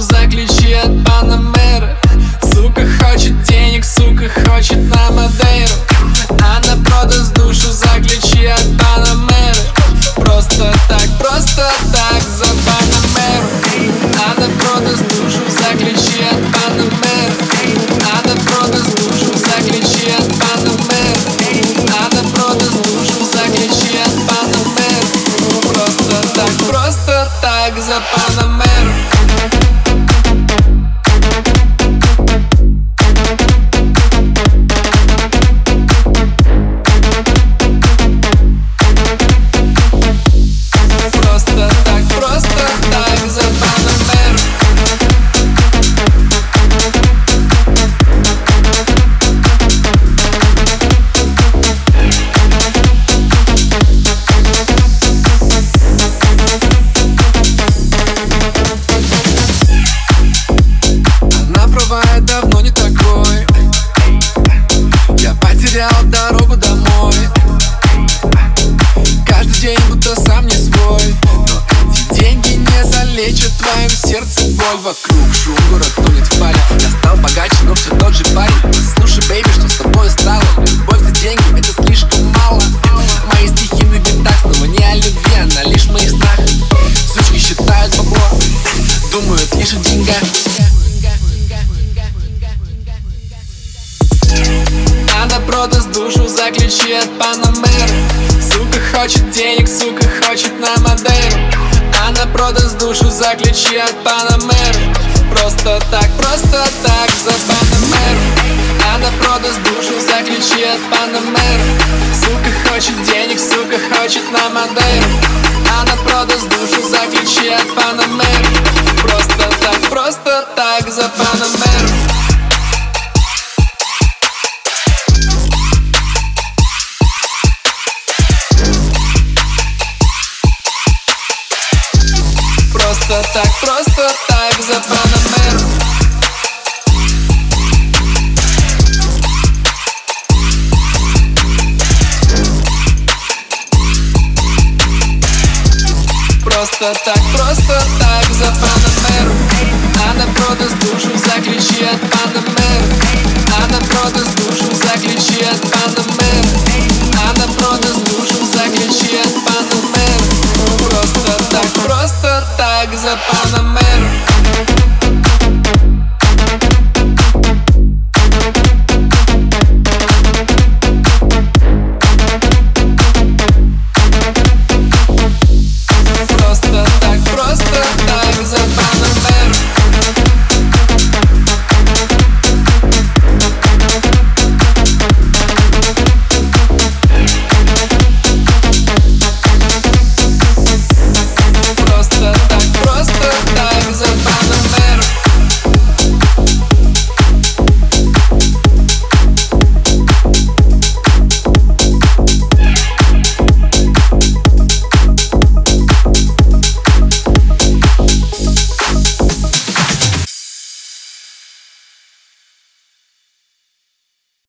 душу за ключи от Панамеры Сука хочет денег, сука хочет на Мадейру. Она продаст душу за ключи от Панамеры Просто так, просто так за Панамеру. Она продаст душу за ключи от Панамеры Она продаст душу за ключи от Панамеры Она продаст душу за ключи от Панамеры Просто так, просто так за Панамеру не залечат в твоем сердце боль Вокруг. Шум, город тонет в паре Я стал богаче, но все тот же парень. Слушай, бейби, что с тобой стало? Любовь за деньги, это слишком мало. Мои стихи на битах снова не о любви, она лишь в моих снах Сучки считают бабло, думают лишь о деньгах. Она продаст душу за ключи от Панамеры Сука хочет денег, сука хочет на Мадейру Она продаст душу за ключи от Панамеры Просто так, просто так за Панамеру Она продаст душу за ключи от Панамеры Сука хочет денег, сука хочет на Мадейру Она продаст душу за ключи от так, просто Просто так, просто так запанамерно Просто так, просто так за Панамеру А на продаж душу заключи от Панамеру legs up on the mat.